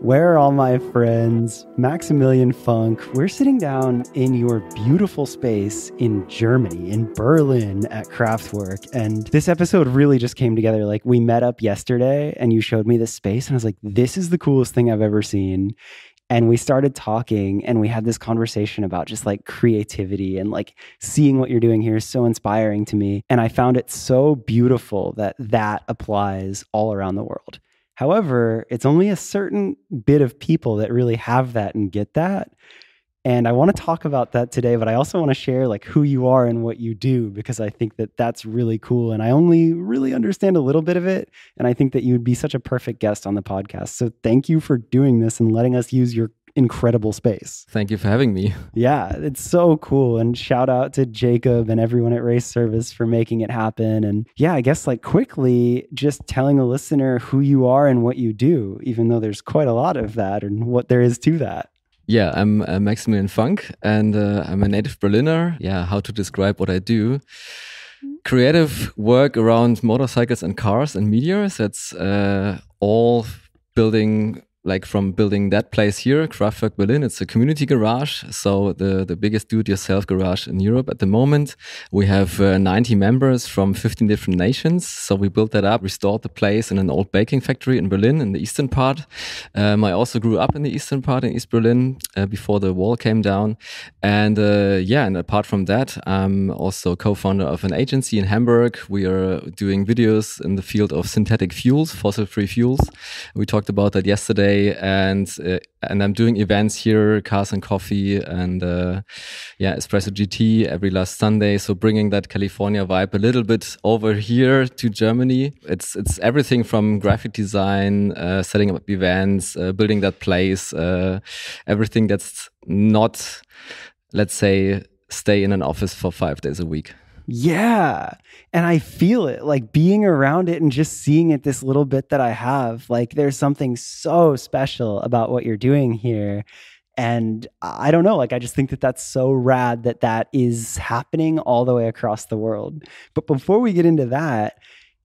Where are all my friends? Maximilian Funk. We're sitting down in your beautiful space in Germany, in Berlin at Kraftwerk. And this episode really just came together. Like, we met up yesterday and you showed me this space, and I was like, this is the coolest thing I've ever seen. And we started talking and we had this conversation about just like creativity and like seeing what you're doing here is so inspiring to me. And I found it so beautiful that that applies all around the world. However, it's only a certain bit of people that really have that and get that. And I want to talk about that today, but I also want to share like who you are and what you do because I think that that's really cool. And I only really understand a little bit of it. And I think that you would be such a perfect guest on the podcast. So thank you for doing this and letting us use your incredible space. Thank you for having me. Yeah, it's so cool. And shout out to Jacob and everyone at Race Service for making it happen. And yeah, I guess like quickly just telling a listener who you are and what you do, even though there's quite a lot of that and what there is to that. Yeah, I'm uh, Maximilian Funk and uh, I'm a native Berliner. Yeah, how to describe what I do? Creative work around motorcycles and cars and media. That's uh, all building like from building that place here, Kraftwerk Berlin. It's a community garage, so the the biggest do-it-yourself garage in Europe at the moment. We have uh, 90 members from 15 different nations. So we built that up, restored the place in an old baking factory in Berlin, in the eastern part. Um, I also grew up in the eastern part in East Berlin uh, before the wall came down, and uh, yeah, and apart from that, I'm also co-founder of an agency in Hamburg. We are doing videos in the field of synthetic fuels, fossil-free fuels. We talked about that yesterday and uh, and I'm doing events here, Cars and Coffee, and uh, yeah, Espresso GT every last Sunday. So bringing that California vibe a little bit over here to Germany. It's it's everything from graphic design, uh, setting up events, uh, building that place, uh, everything that's not, let's say, stay in an office for five days a week. Yeah. And I feel it like being around it and just seeing it this little bit that I have. Like there's something so special about what you're doing here. And I don't know, like I just think that that's so rad that that is happening all the way across the world. But before we get into that,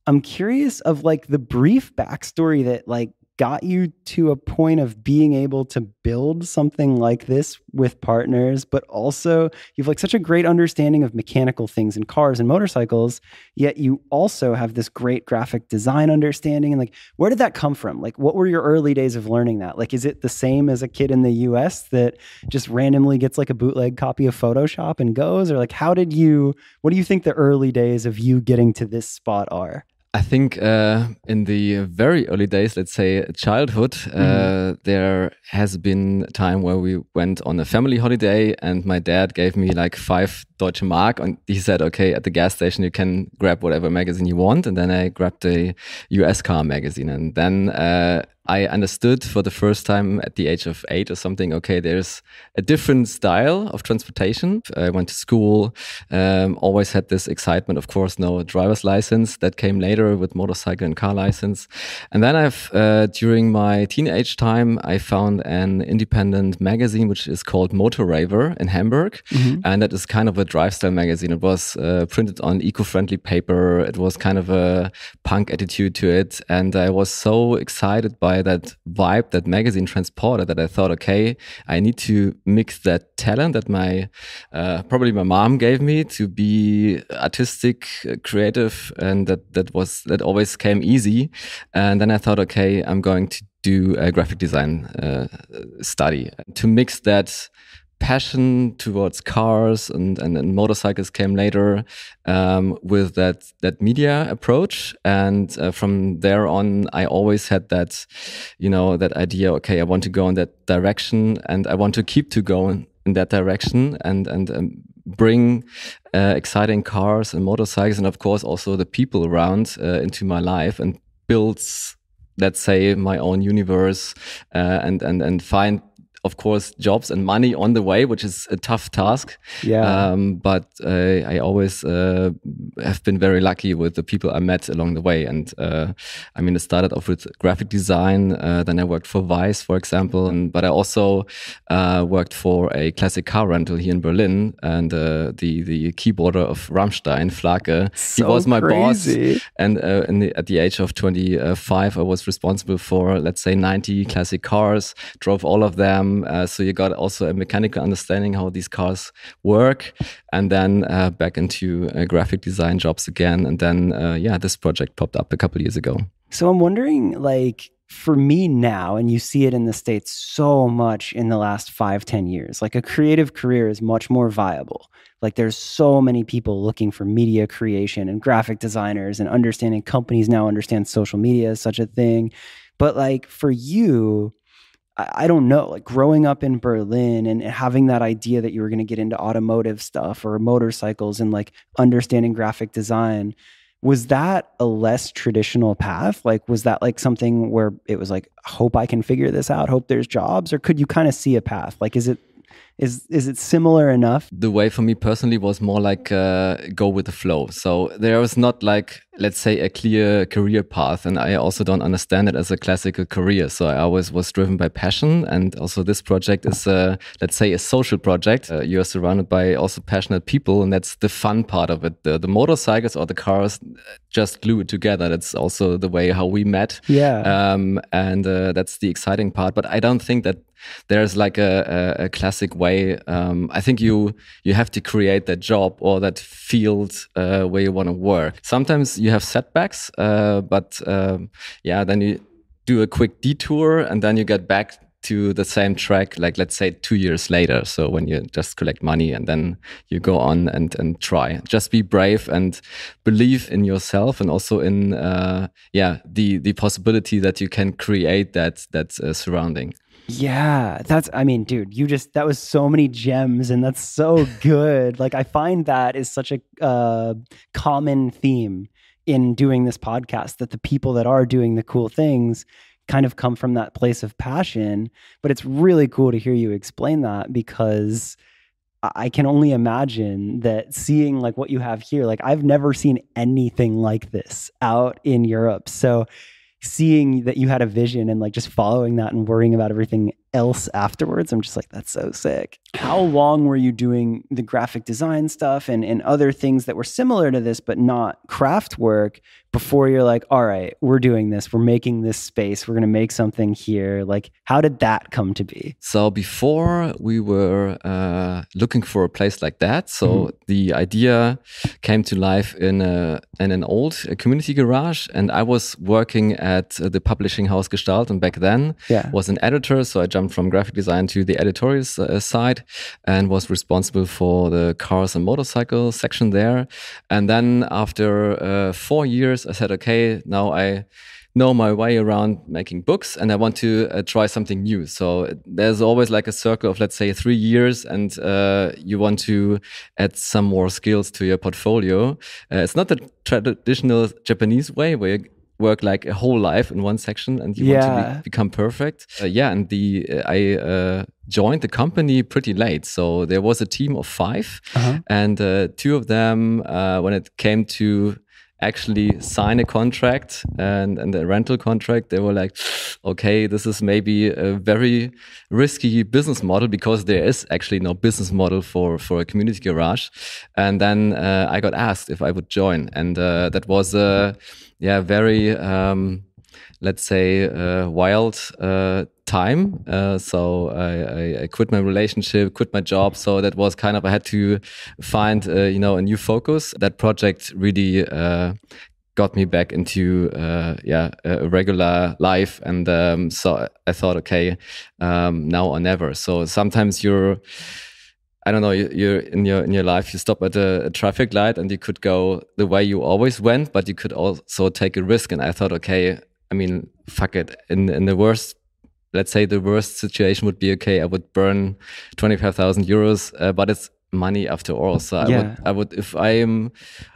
I'm curious of like the brief backstory that like got you to a point of being able to build something like this with partners, but also you've like such a great understanding of mechanical things in cars and motorcycles, yet you also have this great graphic design understanding. And like, where did that come from? Like, what were your early days of learning that? Like, is it the same as a kid in the US that just randomly gets like a bootleg copy of Photoshop and goes? Or like, how did you, what do you think the early days of you getting to this spot are? I think uh, in the very early days, let's say childhood, uh, mm. there has been a time where we went on a family holiday and my dad gave me like five Deutsche Mark and he said, okay, at the gas station, you can grab whatever magazine you want. And then I grabbed a US car magazine and then uh, I understood for the first time at the age of eight or something, okay, there's a different style of transportation. I went to school, um, always had this excitement, of course, no driver's license that came later with motorcycle and car license. And then I've, uh, during my teenage time, I found an independent magazine, which is called Motorraver in Hamburg. Mm -hmm. And that is kind of a drive style magazine. It was uh, printed on eco-friendly paper. It was kind of a punk attitude to it. And I was so excited by by that vibe that magazine transported that I thought, okay, I need to mix that talent that my uh, probably my mom gave me to be artistic, uh, creative, and that that was that always came easy. And then I thought, okay, I'm going to do a graphic design uh, study to mix that passion towards cars and, and, and motorcycles came later um, with that that media approach. And uh, from there on i always had that you know that idea okay i want to go in that direction and i want to keep to go in, that direction and and um, bring uh, exciting cars and motorcycles and of course also the people around uh, into my life and builds let's say my own universe uh, and and and find of course, jobs and money on the way, which is a tough task. Yeah. Um, but uh, I always uh, have been very lucky with the people I met along the way. And uh, I mean, it started off with graphic design. Uh, then I worked for Vice, for example. And, but I also uh, worked for a classic car rental here in Berlin. And uh, the, the keyboarder of Rammstein, Flake, So he was my crazy. boss. And uh, in the, at the age of 25, I was responsible for, let's say, 90 classic cars, drove all of them. Uh, so you got also a mechanical understanding how these cars work. And then uh, back into uh, graphic design jobs again. And then, uh, yeah, this project popped up a couple years ago. So I'm wondering, like, for me now, and you see it in the States so much in the last five, ten years, like a creative career is much more viable. Like, there's so many people looking for media creation and graphic designers and understanding companies now understand social media is such a thing. But, like, for you, I don't know, like growing up in Berlin and having that idea that you were going to get into automotive stuff or motorcycles and like understanding graphic design, was that a less traditional path? Like, was that like something where it was like, hope I can figure this out, hope there's jobs, or could you kind of see a path? Like, is it is is it similar enough? The way for me personally was more like uh, go with the flow. So there was not like let's say a clear career path, and I also don't understand it as a classical career. So I always was driven by passion, and also this project is uh, let's say a social project. Uh, you are surrounded by also passionate people, and that's the fun part of it. The, the motorcycles or the cars just glue it together. That's also the way how we met. Yeah. Um, and uh, that's the exciting part. But I don't think that there's like a, a, a classic way. Um, I think you you have to create that job or that field uh, where you want to work. Sometimes you have setbacks, uh, but um, yeah, then you do a quick detour and then you get back to the same track like let's say two years later so when you just collect money and then you go on and and try just be brave and believe in yourself and also in uh yeah the the possibility that you can create that that uh, surrounding Yeah, that's, I mean, dude, you just, that was so many gems and that's so good. like, I find that is such a uh, common theme in doing this podcast that the people that are doing the cool things kind of come from that place of passion. But it's really cool to hear you explain that because I can only imagine that seeing like what you have here, like, I've never seen anything like this out in Europe. So, seeing that you had a vision and like just following that and worrying about everything else afterwards i'm just like that's so sick how long were you doing the graphic design stuff and, and other things that were similar to this but not Kraftwerk before you're like all right we're doing this. We're making this space. We're going to make something here. Like how did that come to be? So before we were uh, looking for a place like that so Mhm. the idea came to life in a in an old uh, community garage and i was working at uh, the publishing house gestalt and back then yeah. was an editor so i jumped from graphic design to the editorial uh, side and was responsible for the cars and motorcycle section there. And then after uh, four years i said okay now i know my way around making books and i want to uh, try something new. So there's always like a circle of let's say three years and uh, you want to add some more skills to your portfolio. Uh, it's not the traditional japanese way where you work like a whole life in one section and you want to be, become perfect. Uh, yeah and the uh, i uh, joined the company pretty late. So there was a team of five Uh-huh. and uh, two of them uh, when it came to actually sign a contract and, and a rental contract. They were like okay this is maybe a very risky business model because there is actually no business model for for a community garage. And then uh, i got asked if i would join. And uh, that was a yeah very um, let's say uh, wild uh, time uh, so I, I, quit my relationship quit my job so that was kind of i had to find uh, you know a new focus that project really uh, got me back into uh, yeah a regular life and um, so i thought okay um, now or never so sometimes you're I don't know. you- You're in your in your life. You stop at a, a traffic light, and you could go the way you always went, but you could also take a risk. And I thought, okay, I mean, fuck it. In in the worst, let's say the worst situation would be okay. I would burn twenty five thousand euros, uh, but it's money after all. So I Yeah. would, I would, if I am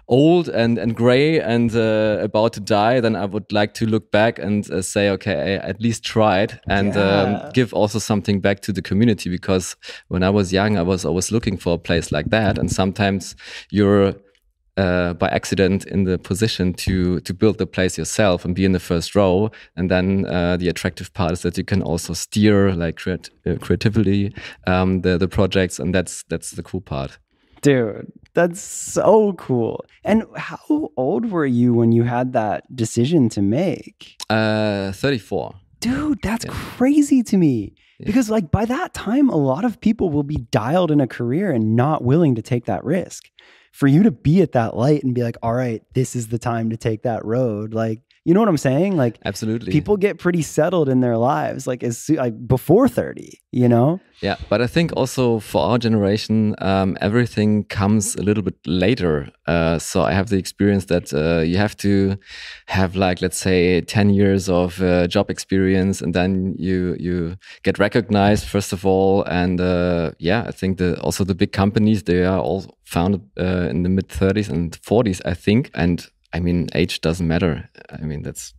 old and and gray and uh, about to die, then I would like to look back and uh, say, okay, I at least tried, and Yeah. um, give also something back to the community. Because when I was young, I was always looking for a place like that, and sometimes you're uh, by accident in the position to to build the place yourself and be in the first row. And then uh, the attractive part is that you can also steer like creat- uh, creatively um, the the projects, and that's that's the cool part. Dude, that's so cool. And how old were you when you had that decision to make? Uh, Thirty four. Dude, that's crazy to me. Because like by that time a lot of people will be dialed in a career and not willing to take that risk. For you to be at that light and be like, "All right, this is the time to take that road." Like, you know what I'm saying? Like Absolutely. people get pretty settled in their lives like as like before 30, you know? Yeah, but I think also for our generation, um, everything comes a little bit later. Uh, so I have the experience that uh, you have to have like let's say ten years of uh, job experience, and then you you get recognized first of all. And uh, yeah, I think the also the big companies they are all founded uh, in the mid thirties and forties, I think. And I mean, age doesn't matter. I mean, that's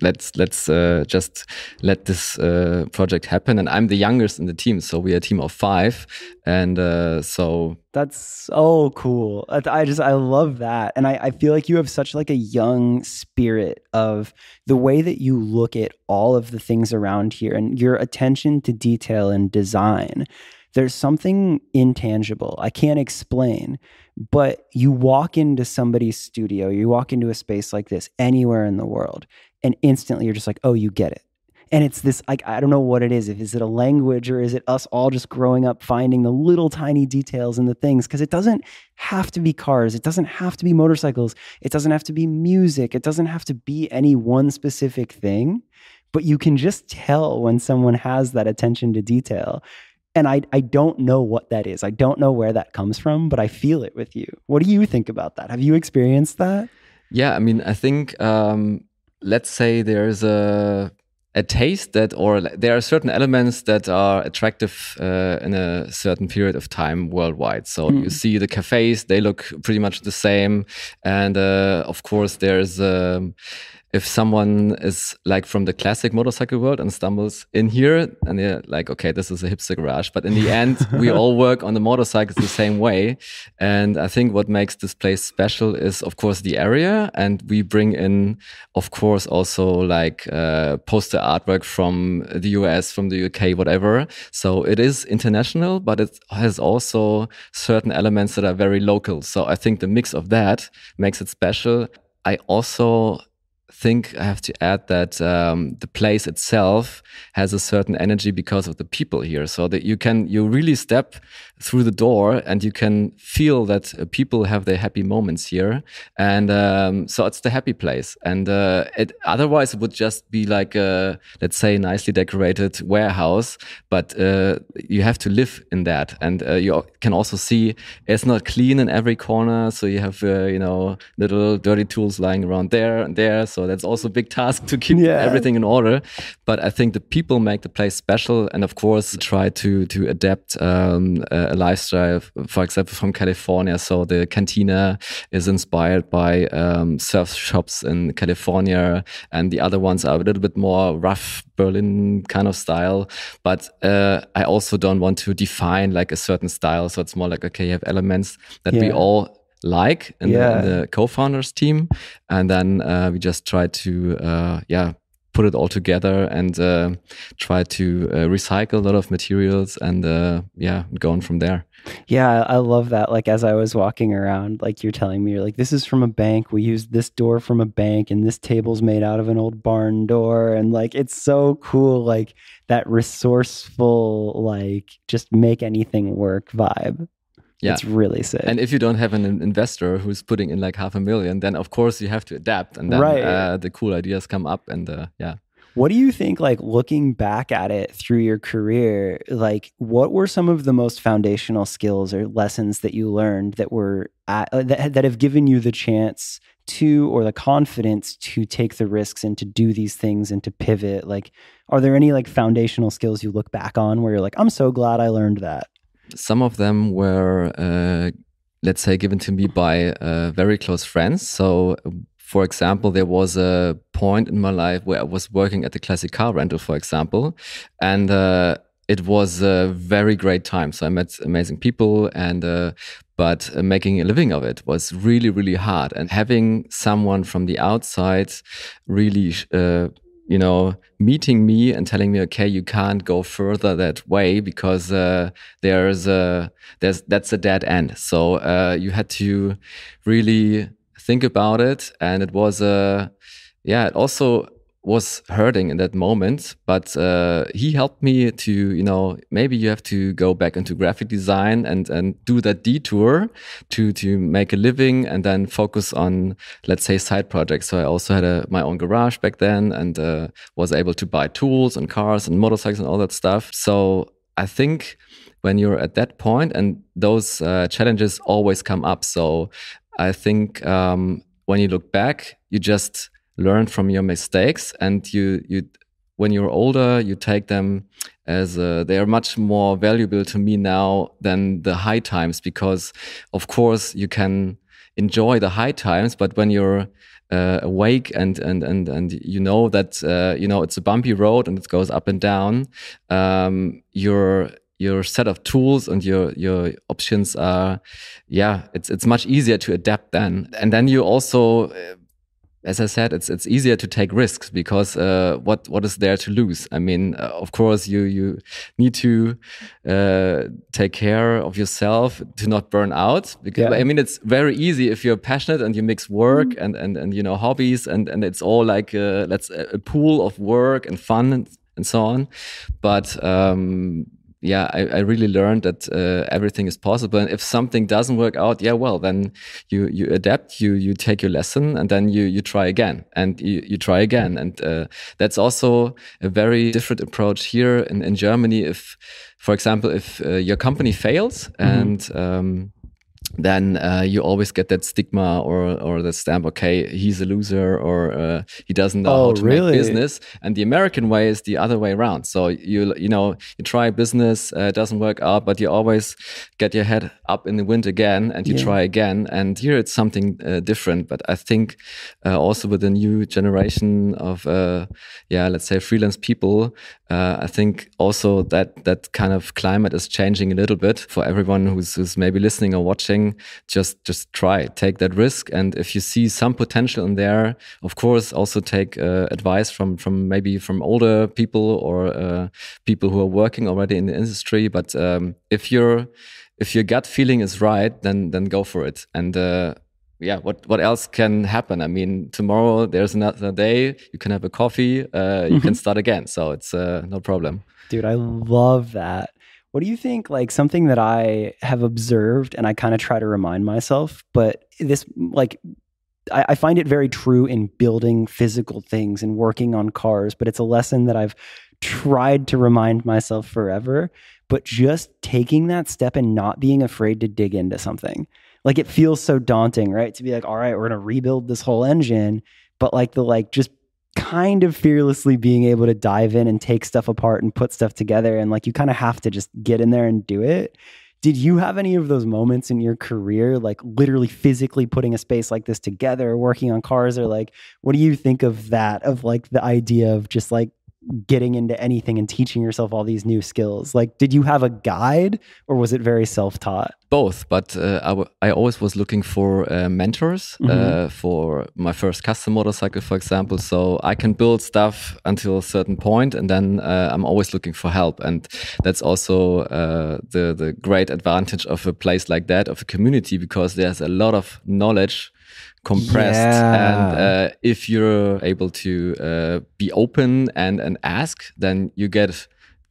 let's let's uh, just let this uh, project happen and i'm the youngest in the team so we're a team of five and uh, so That's so cool. I I just I love that, and I, I feel like you have such like a young spirit of the way that you look at all of the things around here, and your attention to detail and design. There's something intangible I can't explain, but you walk into somebody's studio, you walk into a space like this anywhere in the world, and instantly you're just like, oh, you get it. And it's this like I don't know what it is. If is it a language or is it us all just growing up finding the little tiny details in the things? Because it doesn't have to be cars. It doesn't have to be motorcycles. It doesn't have to be music. It doesn't have to be any one specific thing. But you can just tell when someone has that attention to detail. And I, I don't know what that is. I don't know where that comes from, but I feel it with you. What do you think about that? Have you experienced that? yeah i mean i think um, let's say there's a a taste that or there are certain elements that are attractive uh, in a certain period of time worldwide so Hmm. you see the cafes they look pretty much the same and uh, of course there's um, if someone is like from the classic motorcycle world and stumbles in here and they're like okay this is a hipster garage. But in the end we all work on the motorcycles the same way. And i think what makes this place special is of course the area. And we bring in of course also like uh, poster artwork from the us from the uk whatever. So it is international but it has also certain elements that are very local. So i think the mix of that makes it special. I also think I have to add that um, the place itself has a certain energy because of the people here. So that you can you really step through the door and you can feel that uh, people have their happy moments here, and um, so it's the happy place. And uh, it otherwise it would just be like a let's say nicely decorated warehouse, but uh, you have to live in that, and uh, you can also see it's not clean in every corner. So you have uh, you know little dirty tools lying around there and there. So that's also a big task to keep Yeah. everything in order. But I think the people make the place special, and of course try to to adapt um, a a lifestyle, for example, from California. So the cantina is inspired by um, surf shops in California, and the other ones are a little bit more rough Berlin kind of style. But uh, I also don't want to define like a certain style. So it's more like okay, you have elements that we all like in, the, in the co-founders team and then uh, we just try to uh, yeah put it all together and uh, try to uh, recycle a lot of materials and uh, yeah go on from there Yeah, I love that. Like as I was walking around, like you're telling me, you're like, this is from a bank. We used this door from a bank, and this table's made out of an old barn door. And like it's so cool, like that resourceful, like just make anything work vibe. Yeah. It's really sick. and if you don't have an investor who's putting in like half a million then of course you have to adapt and then Right. uh, the cool ideas come up and uh, yeah What do you think, like looking back at it through your career, like what were some of the most foundational skills or lessons that you learned that were at, uh, that, that have given you the chance to or the confidence to take the risks and to do these things and to pivot? Like, are there any like foundational skills you look back on where you're like, I'm so glad I learned that? Some of them were, uh, let's say, given to me by uh, very close friends. So, for example, there was a point in my life where I was working at the classic car rental, for example, and uh, it was a very great time. So I met amazing people, and uh, but uh, making a living of it was really, really hard. And having someone from the outside really uh, you know, meeting me and telling me, okay, you can't go further that way because uh, there's a there's that's a dead end. So uh, you had to really think about it, and it was a uh, yeah. It also was hurting in that moment but uh, he helped me to you know maybe you have to go back into graphic design and and do that detour to to make a living and then focus on let's say side projects. So i also had a, my own garage back then and uh, was able to buy tools and cars and motorcycles and all that stuff. So i think when you're at that point and those uh, challenges always come up. So i think um, when you look back you just learn from your mistakes and you you when you're older you take them as uh, they are much more valuable to me now than the high times because of course you can enjoy the high times but when you're uh, awake and and and and you know that uh, you know it's a bumpy road and it goes up and down um, your your set of tools and your your options are yeah it's it's much easier to adapt then. And then you also uh, as I said, it's it's easier to take risks because uh, what what is there to lose? I mean, uh, of course, you you need to uh, take care of yourself to not burn out. Because yeah. I mean, it's very easy if you're passionate and you mix work mm. and and and you know hobbies and and it's all like uh, let's a pool of work and fun and, and so on. But um, yeah, I, I, really learned that uh, everything is possible. And if something doesn't work out, yeah, well, then you you adapt, you you take your lesson, and then you you try again, and you, you try again. And uh, that's also a very different approach here in, in Germany. If, for example, if uh, your company fails mm -hmm. and um, then uh, you always get that stigma or or the stamp. Okay, he's a loser, or uh, he doesn't know oh, how to really? make business. And the American way is the other way around. So you you know you try business, uh, it doesn't work out, but you always get your head up in the wind again, and you yeah. try again. And here it's something uh, different. But I think uh, also with the new generation of uh, yeah, let's say freelance people, I think also that that kind of climate is changing a little bit for everyone who's who's maybe listening or watching just just try, take that risk. And if you see some potential in there, of course, also take uh, advice from from maybe from older people or uh, people who are working already in the industry. But um, if your if your gut feeling is right, then then go for it. And uh, yeah, what what else can happen? I mean, tomorrow there's another day. You can have a coffee. Uh, you can start again. So it's uh, no problem. Dude, I love that. What do you think? Like something that I have observed and I kind of try to remind myself, but this, like, I, I find it very true in building physical things and working on cars, but it's a lesson that I've tried to remind myself forever. But just taking that step and not being afraid to dig into something. Like it feels so daunting, right? To be like, all right, we're to rebuild this whole engine. But like the like just kind of fearlessly being able to dive in and take stuff apart and put stuff together and like you kind of have to just get in there and do it did you have any of those moments in your career like literally physically putting a space like this together working on cars or like what do you think of that of like the idea of just like getting into anything and teaching yourself all these new skills? Like, did you have a guide or was it very self taught? Both, but uh, I, always was looking for uh, mentors mm -hmm. uh, for my first custom motorcycle, for example. So I can build stuff until a certain point, and then uh, I'm always looking for help. And that's also uh, the the great advantage of a place like that, of a community, because there's a lot of knowledge compressed yeah. and uh, if you're able to uh, be open and and ask then you get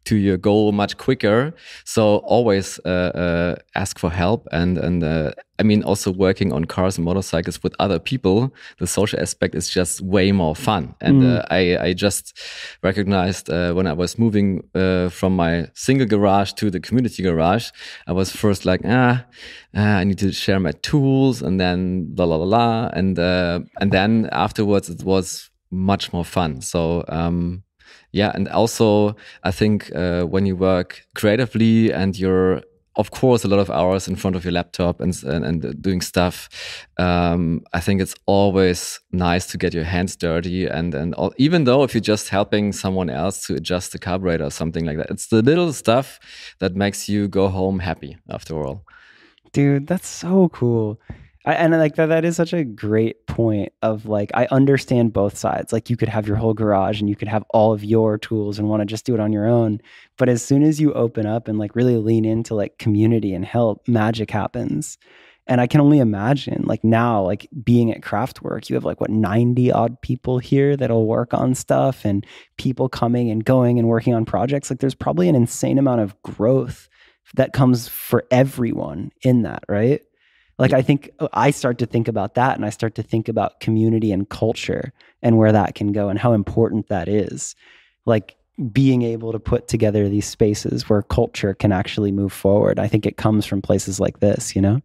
to your goal much quicker. So always uh, uh, ask for help, and and uh, I mean also working on cars and motorcycles with other people. The social aspect is just way more fun, and mm. I I just recognized uh, when I was moving uh, from my single garage to the community garage, I was first like ah, I need to share my tools, and then la la la la, and and then afterwards it was much more fun. So. Um, yeah and also i think uh, when you work creatively and you're of course a lot of hours in front of your laptop and and, and doing stuff um, i think it's always nice to get your hands dirty and and all, even though if you're just helping someone else to adjust the carburetor or something like that it's the little stuff that makes you go home happy after all. Dude that's so cool I, and like that, that is such a great point of like, I understand both sides. Like you could have your whole garage and you could have all of your tools and want to just do it on your own. But as soon as you open up and like really lean into like community and help, magic happens. And I can only imagine like now, like being at Kraftwerk, you have like what 90 odd people here that'll work on stuff and people coming and going and working on projects. Like there's probably an insane amount of growth that comes for everyone in that, right? Like i think uh, i start to think about that and i start to think about community and culture and where that can go and how important that is. Like being able to put together these spaces where culture can actually move forward. I think it comes from places like this you know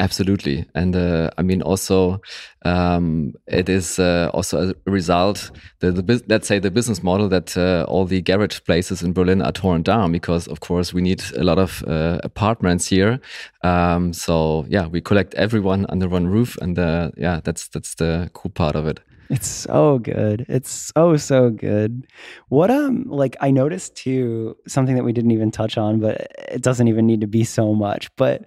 Absolutely, and uh, I mean also um, it is uh, also a result. The, the let's say the business model that uh, all the garage places in Berlin are torn down because of course we need a lot of uh, apartments here. Um, so yeah, we collect everyone under one roof, and uh, yeah, that's that's the cool part of it. It's so good. It's so so good. What um like I noticed too something that we didn't even touch on, but it doesn't even need to be so much, but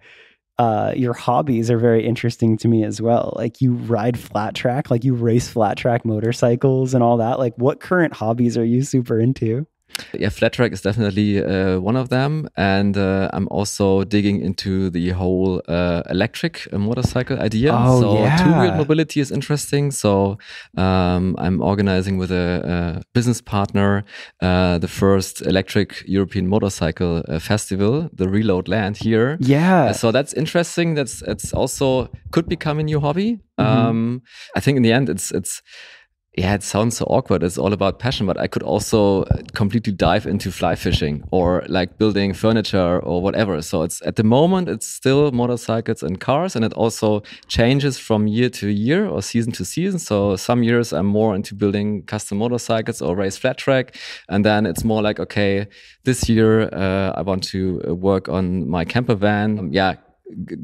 uh, your hobbies are very interesting to me as well. Like you ride flat track, like you race flat track motorcycles and all that. Like what current hobbies are you super into? Yeah, flat track is definitely uh, one of them, and uh, I'm also digging into the whole uh, electric uh, motorcycle idea. Oh, so yeah. two wheel mobility is interesting. So um, I'm organizing with a, a business partner uh, the first electric European motorcycle uh, festival, the Reload Land here. Yeah. so that's interesting. That's it's also could become a new hobby. Mhm. Um, I think in the end, it's it's yeah, it sounds so awkward. It's all about passion, but I could also completely dive into fly fishing or like building furniture or whatever. So it's at the moment, it's still motorcycles and cars, and it also changes from year to year or season to season. So some years I'm more into building custom motorcycles or race flat track, and then it's more like okay, this year uh, I want to work on my camper van. Um, yeah,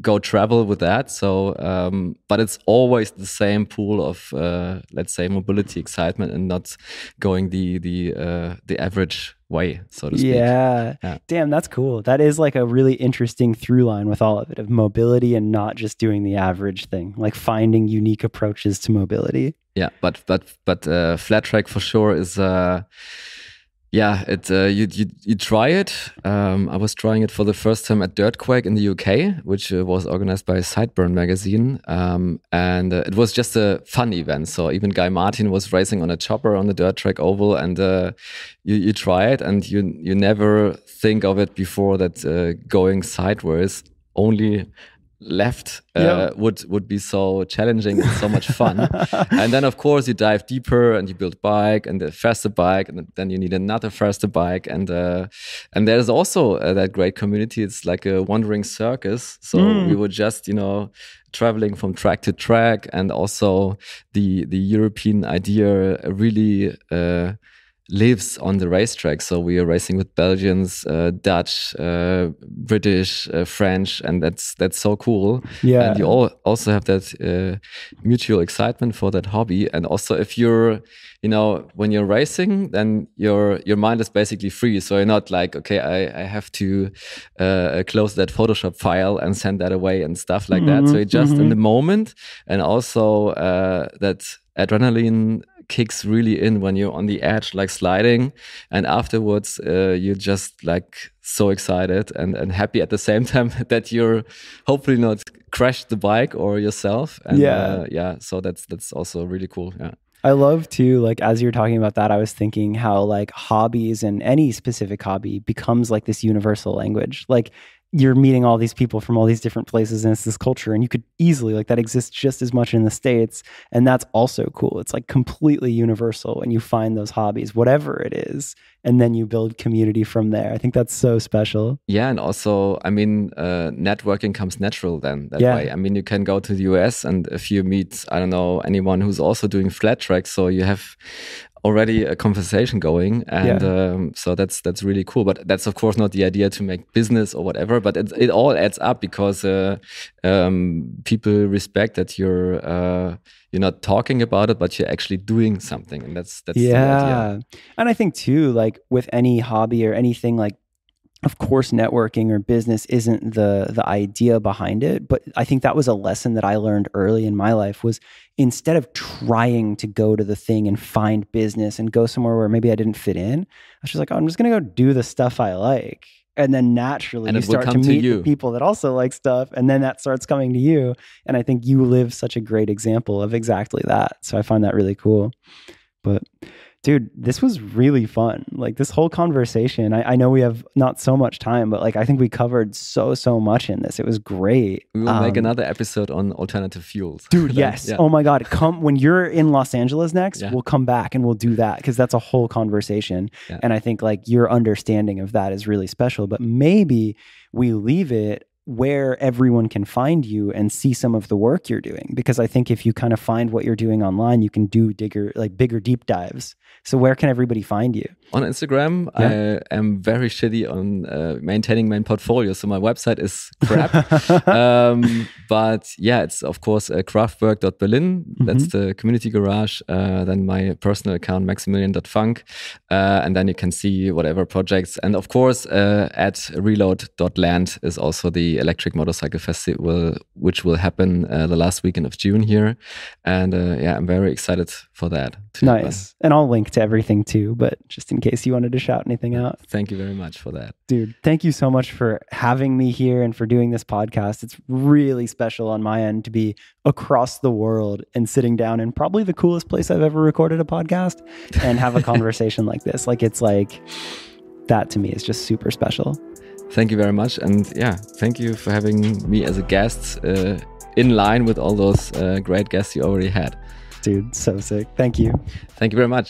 go travel with that. So, um, but it's always the same pool of, uh, let's say, mobility excitement, and not going the the uh, the average way, so to speak. Yeah. Yeah. Damn, that's cool. That is like a really interesting through line with all of it of mobility and not just doing the average thing, like finding unique approaches to mobility. Yeah, but but but uh, flat track for sure is. Uh, yeah, it uh, you, you you try it. Um, I was trying it for the first time at Dirtquake in the UK, which uh, was organized by Sideburn magazine, um, and uh, it was just a fun event. So even Guy Martin was racing on a chopper on the dirt track oval, and uh, you you try it, and you you never think of it before that uh, going sideways only left uh, Yeah. would would be so challenging and so much fun. And then of course you dive deeper and you build bike and the faster bike and then you need another faster bike. And uh, and there's also uh, that great community. It's like a wandering circus. So Mm. we were just you know traveling from track to track. And also the the european idea really uh, lives on the racetrack. So we are racing with Belgians, uh, Dutch, uh, British, uh, French, and that's that's so cool. Yeah. And you all also have that uh, mutual excitement for that hobby. And also, if you're, you know, when you're racing, then your your mind is basically free. So you're not like, okay, I, I have to uh, close that Photoshop file and send that away and stuff like that. So you're just in mhm. the moment, and also uh, that adrenaline kicks really in when you're on the edge like sliding and afterwards uh, you're just like so excited and, and happy at the same time that you're hopefully not crashed the bike or yourself and Yeah. uh, yeah so that's that's also really cool yeah I love too, like as you're talking about that, I was thinking how like hobbies and any specific hobby becomes like this universal language. Like you're meeting all these people from all these different places and it's this culture and you could easily like that exists just as much in the states and that's also cool. It's like completely universal and you find those hobbies whatever it is and then you build community from there. I think that's so special. Yeah and also i mean uh, networking comes natural then that Yeah. way. I mean you can go to the us and if you meet i don't know anyone who's also doing flat track so you have already a conversation going, and Yeah. um, so that's that's really cool. But that's of course not the idea to make business or whatever. But it, it all adds up because uh, um, people respect that you're uh, you're not talking about it, but you're actually doing something, and that's that's the idea. yeah and i think too like with any hobby or anything like of course networking or business isn't the the idea behind it but i think that was a lesson that i learned early in my life was instead of trying to go to the thing and find business and go somewhere where maybe i didn't fit in i was just like oh, i'm just going to go do the stuff i like. And then naturally And you start to to meet you. people that also like stuff and then that starts coming to you and i think you live such a great example of exactly that. So i find that really cool. But dude, this was really fun. Like this whole conversation, I, I know we have not so much time, but like I think we covered so, so much in this. It was great. We will make Um, another episode on alternative fuels, Dude, Then, yes. yeah. Oh my God. Come when you're in Los Angeles next, Yeah. we'll come back and we'll do that because that's a whole conversation. Yeah. And I think like your understanding of that is really special. But maybe we leave it where everyone can find you and see some of the work you're doing. Because I think if you kind of find what you're doing online, you can do digger like bigger deep dives. So where can everybody find you? on Instagram. I am very shitty on uh, maintaining my portfolio, so my website is crap. um, but yeah, it's of course uh, kraftwerk.berlin. That's Mm-hmm. the community garage. Uh, then my personal account, maximilian.funk. Uh, and then you can see whatever projects. And of course, uh, at reload.land is also the electric motorcycle festival, which will happen uh, the last weekend of June here. And uh, yeah, I'm very excited for that. happen. Nice. And I'll link to everything too, but just in case you wanted to shout anything out. Thank you very much for that. Dude, thank you so much for having me here and for doing this podcast. It's really special on my end to be across the world and sitting down in probably the coolest place I've ever recorded a podcast and have a conversation like this. Like, it's like that to me is just super special. Thank you very much. And yeah, thank you for having me as a guest uh, in line with all those uh, great guests you already had. Dude, so sick. Thank you. Thank you very much.